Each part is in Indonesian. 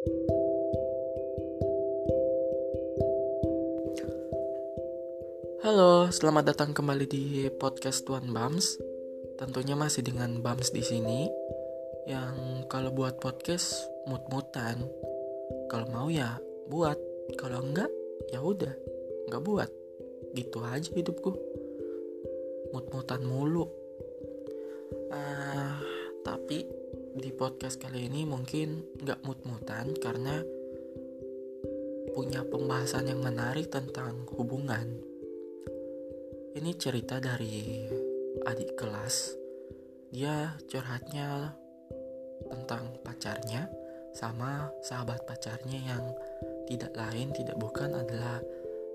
Halo, selamat datang kembali di podcast Tuan Bams. Tentunya masih dengan Bams di sini. Yang kalau buat podcast mut-mutan. Kalau mau ya buat, kalau enggak ya udah, enggak buat. Gitu aja hidupku. Mut-mutan mulu. Uh, tapi di podcast kali ini mungkin nggak mut-mutan karena punya pembahasan yang menarik tentang hubungan ini cerita dari adik kelas. Dia curhatnya tentang pacarnya sama sahabat pacarnya yang tidak lain tidak bukan adalah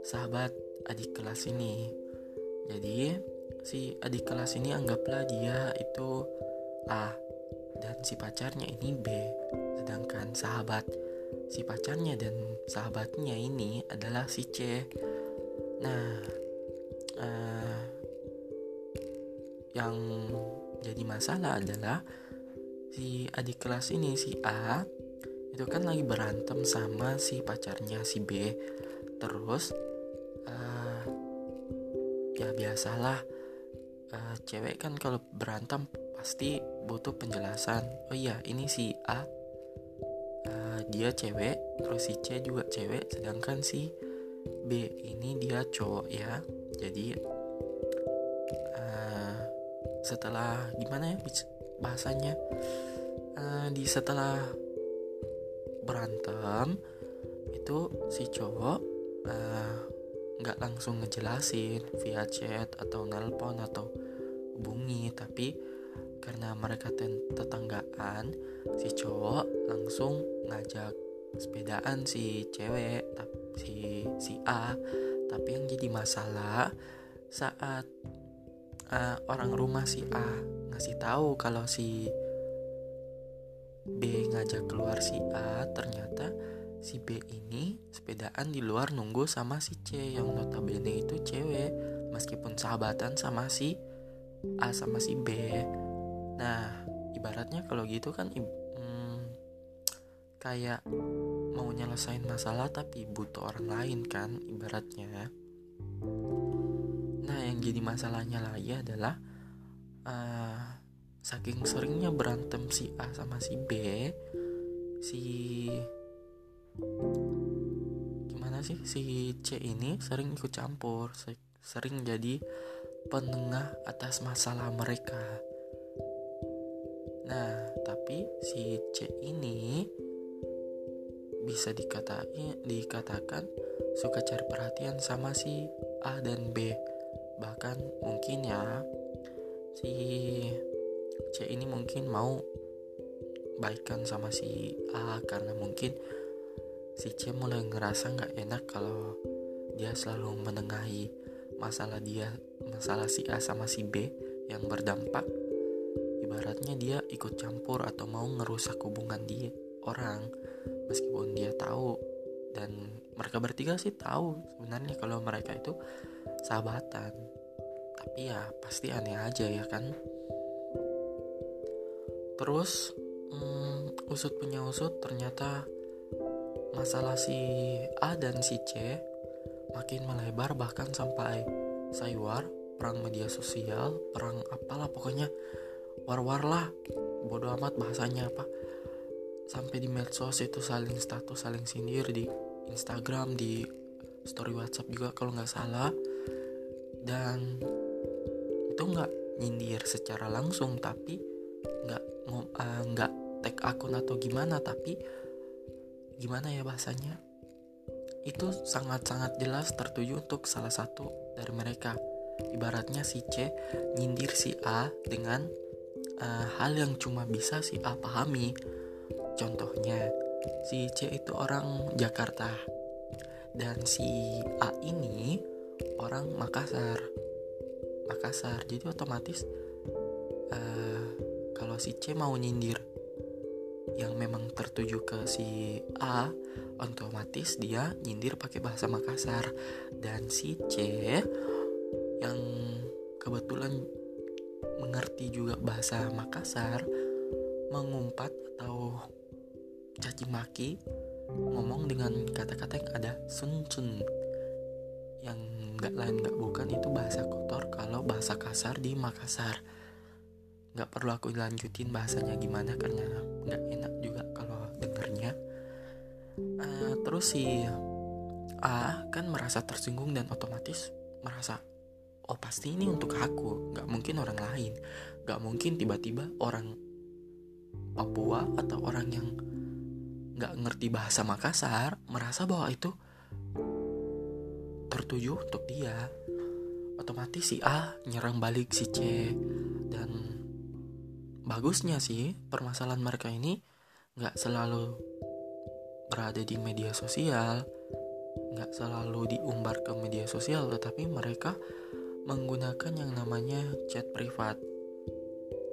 sahabat adik kelas ini. Jadi si adik kelas ini anggaplah dia itu A dan si pacarnya ini B. Sedangkan sahabat si pacarnya dan sahabatnya ini adalah si C. Nah, uh, yang jadi masalah adalah si adik kelas ini si A itu kan lagi berantem sama si pacarnya si B terus uh, ya biasalah uh, cewek kan kalau berantem pasti butuh penjelasan. Oh iya ini si A uh, dia cewek terus si C juga cewek sedangkan si B ini dia cowok ya. Jadi uh, setelah gimana ya bahasanya? Uh, di setelah berantem itu si cowok nggak uh, langsung ngejelasin via chat atau nelpon atau hubungi tapi karena mereka tetanggaan si cowok langsung ngajak sepedaan si cewek si si A. Tapi yang jadi masalah saat uh, orang rumah si A ngasih tahu kalau si B ngajak keluar si A ternyata si B ini sepedaan di luar nunggu sama si C yang notabene itu cewek. Meskipun sahabatan sama si A sama si B nah ibaratnya kalau gitu kan hmm, kayak mau nyelesain masalah tapi butuh orang lain kan ibaratnya. Nah yang jadi masalahnya lagi adalah uh, saking seringnya berantem si A sama si B si gimana sih si C ini sering ikut campur sering jadi penengah atas masalah mereka nah tapi si C ini bisa dikatain dikatakan suka cari perhatian sama si A dan B. Bahkan mungkin ya si C ini mungkin mau baikan sama si A karena mungkin si C mulai ngerasa nggak enak kalau dia selalu menengahi masalah dia masalah si A sama si B yang berdampak ibaratnya dia ikut campur atau mau ngerusak hubungan dia orang. Meskipun dia tahu dan mereka bertiga sih tahu sebenarnya kalau mereka itu sahabatan. Tapi ya pasti aneh aja ya kan? Terus hmm, usut punya usut ternyata masalah si A dan si C makin melebar bahkan sampai sayuar perang media sosial perang apalah pokoknya war-war lah. Bodoh amat bahasanya apa sampai di medsos itu saling status saling sindir di Instagram di story WhatsApp juga kalau nggak salah. Dan itu nggak nyindir secara langsung tapi nggak uh, nggak tag akun atau gimana tapi gimana ya bahasanya? Itu sangat-sangat jelas tertuju untuk salah satu dari mereka. Ibaratnya si C nyindir si A dengan uh, hal yang cuma bisa si A pahami. Contohnya, si C itu orang Jakarta. Dan si A ini orang Makassar. Makassar, jadi otomatis uh, kalau si C mau nyindir yang memang tertuju ke si A, otomatis dia nyindir pakai bahasa Makassar. Dan si C yang kebetulan mengerti juga bahasa Makassar mengumpat atau caci maki ngomong dengan kata-kata yang ada sun sun yang nggak lain nggak bukan itu bahasa kotor kalau bahasa kasar di Makassar. Nggak perlu aku lanjutin bahasanya gimana karena nggak enak juga kalau dengernya. Uh, terus si A kan merasa tersinggung dan otomatis merasa oh pasti ini untuk aku. Nggak mungkin orang lain. Nggak mungkin tiba-tiba orang Papua atau orang yang nggak ngerti bahasa Makassar merasa bahwa itu tertuju untuk dia. Otomatis si A nyerang balik si C. Dan bagusnya sih permasalahan mereka ini nggak selalu berada di media sosial nggak selalu diumbar ke media sosial tetapi mereka menggunakan yang namanya chat privat.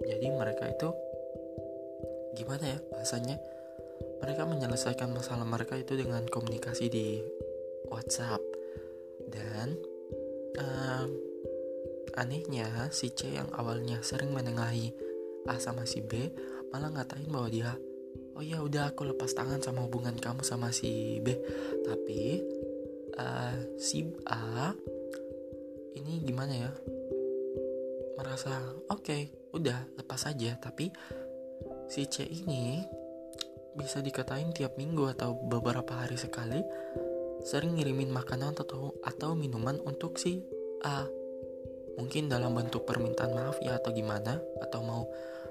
Jadi mereka itu gimana ya bahasanya? Mereka menyelesaikan masalah mereka itu dengan komunikasi di WhatsApp. Dan uh, anehnya si C yang awalnya sering menengahi A sama si B malah ngatain bahwa dia oh ya udah aku lepas tangan sama hubungan kamu sama si B. Tapi uh, si A ini gimana ya merasa oke okay, udah lepas aja tapi si C ini bisa dikatain tiap minggu atau beberapa hari sekali sering ngirimin makanan atau atau minuman untuk si A. Mungkin dalam bentuk permintaan maaf ya atau gimana atau mau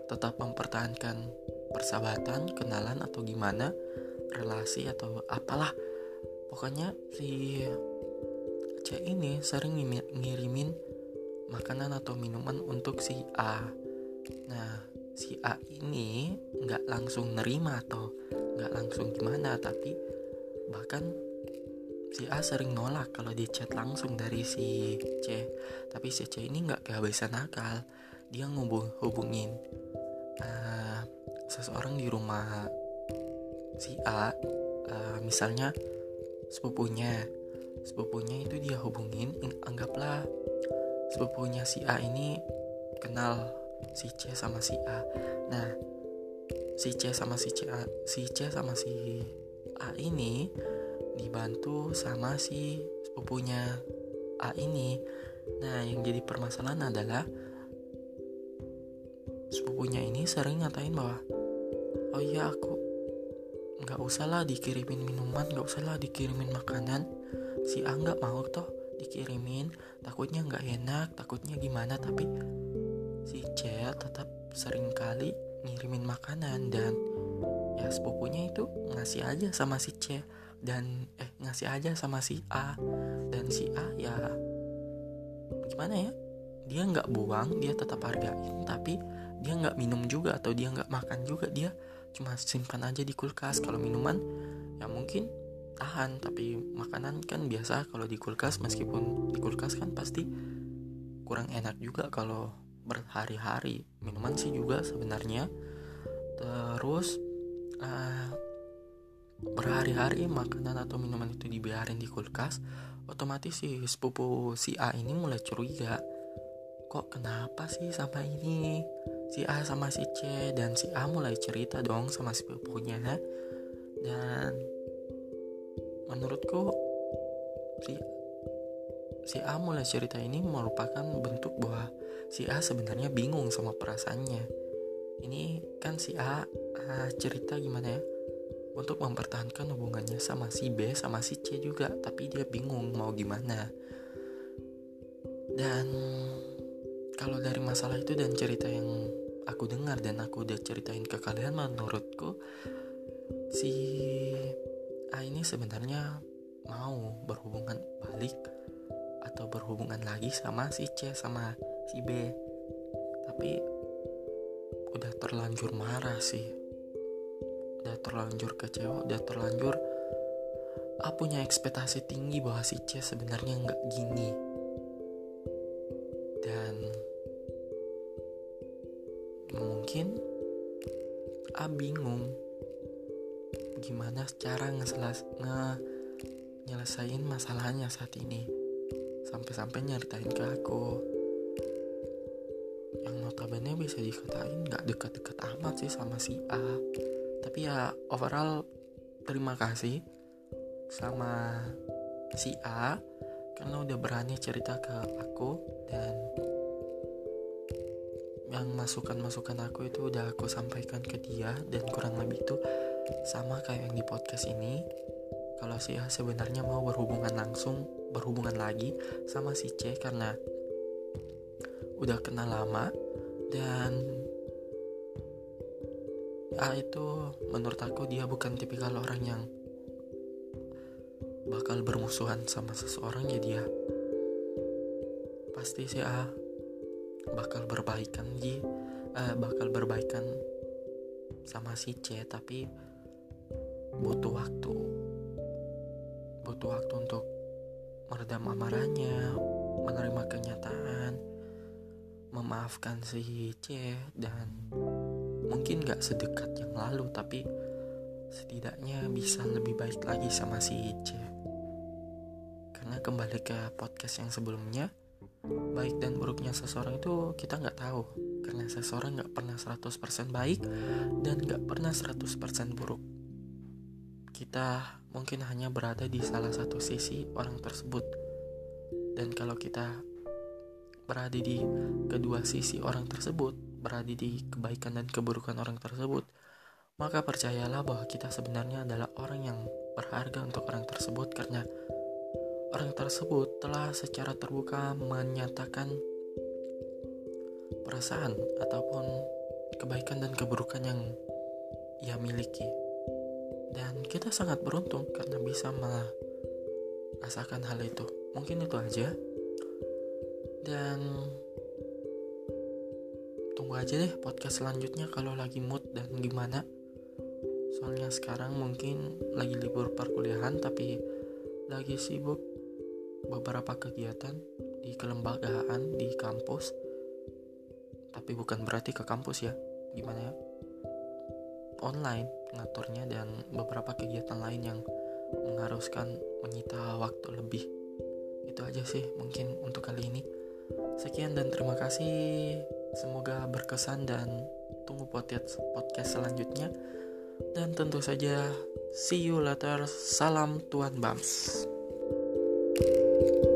tetap mempertahankan persahabatan, kenalan atau gimana, relasi atau apalah. Pokoknya si Ini sering ngirimin makanan atau minuman untuk si A. Nah, si A ini nggak langsung nerima atau nggak langsung gimana tapi bahkan si A sering nolak kalau di chat langsung dari si C. Tapi si C ini nggak kehabisan akal. Dia ngubung hubungin uh, seseorang di rumah si A uh, misalnya sepupunya sepupunya itu dia hubungin anggaplah sepupunya si A ini kenal si C sama si A. Nah si C sama si C A, si C sama si A ini dibantu sama si sepupunya A ini. Nah yang jadi permasalahan adalah sepupunya ini sering ngatain bahwa oh iya aku nggak usah lah dikirimin minuman nggak usah lah dikirimin makanan si A nggak mau toh dikirimin. Takutnya nggak enak takutnya gimana. Tapi si C tetap sering kali ngirimin makanan dan ya sepupunya itu ngasih aja sama si C dan eh ngasih aja sama si A. Dan si A ya gimana ya? Dia nggak buang dia tetap hargain. Tapi dia nggak minum juga atau dia nggak makan juga. Dia cuma simpan aja di kulkas. Kalau minuman ya mungkin tahan tapi makanan kan biasa kalau di kulkas meskipun di kulkas kan pasti kurang enak juga kalau berhari-hari. Minuman sih juga sebenarnya. Terus uh, berhari-hari makanan atau minuman itu dibiarin di kulkas otomatis si sepupu si A ini mulai curiga kok kenapa sih sama ini? Si A sama si C dan si A mulai cerita dong sama sepupunya. Dan menurutku si si A mulai cerita ini merupakan bentuk bahwa si A sebenarnya bingung sama perasaannya. Ini kan si A uh, cerita gimana ya? Untuk mempertahankan hubungannya sama si B sama si C juga, tapi dia bingung mau gimana. Dan kalau dari masalah itu dan cerita yang aku dengar dan aku udah ceritain ke kalian menurutku si A ini sebenarnya mau berhubungan balik atau berhubungan lagi sama si C sama si B. Tapi udah terlanjur marah sih. Udah terlanjur kecewa udah terlanjur A punya ekspektasi tinggi bahwa si C sebenarnya nggak gini. Dan mungkin A bingung gimana cara ngeselas nge nyelesain masalahnya saat ini. Sampai-sampai nyeritain ke aku. Yang notabene bisa dikatain gak dekat-dekat amat sih sama si A. Tapi ya overall terima kasih sama si A karena udah berani cerita ke aku dan yang masukan-masukan aku itu udah aku sampaikan ke dia dan kurang lebih itu sama kayak yang di podcast ini kalau si A sebenarnya mau berhubungan langsung berhubungan lagi sama si C karena udah kenal lama dan A itu menurut aku dia bukan tipikal orang yang bakal bermusuhan sama seseorang ya dia. Pasti si A bakal berbaikan ji uh, bakal berbaikan sama si C tapi butuh waktu. Butuh waktu untuk meredam amarahnya menerima kenyataan memaafkan si C dan mungkin gak sedekat yang lalu tapi setidaknya bisa lebih baik lagi sama si C. Karena kembali ke podcast yang sebelumnya baik dan buruknya seseorang itu kita nggak tahu. Karena seseorang nggak pernah 100% baik dan nggak pernah 100% buruk kita mungkin hanya berada di salah satu sisi orang tersebut dan kalau kita berada di kedua sisi orang tersebut berada di kebaikan dan keburukan orang tersebut maka percayalah bahwa kita sebenarnya adalah orang yang berharga untuk orang tersebut karena Orang tersebut telah secara terbuka menyatakan perasaan ataupun kebaikan dan keburukan yang ia miliki. Dan kita sangat beruntung karena bisa merasakan hal itu. Mungkin itu aja. Dan tunggu aja deh podcast selanjutnya kalau lagi mood dan gimana. Soalnya sekarang mungkin lagi libur perkuliahan tapi lagi sibuk beberapa kegiatan di kelembagaan di kampus tapi bukan berarti ke kampus ya gimana ya online ngaturnya dan beberapa kegiatan lain yang mengharuskan menyita waktu lebih. Itu aja sih mungkin untuk kali ini. Sekian dan terima kasih. Semoga berkesan dan tunggu podcast podcast selanjutnya. Dan tentu saja see you later. Salam tuan bams. thank you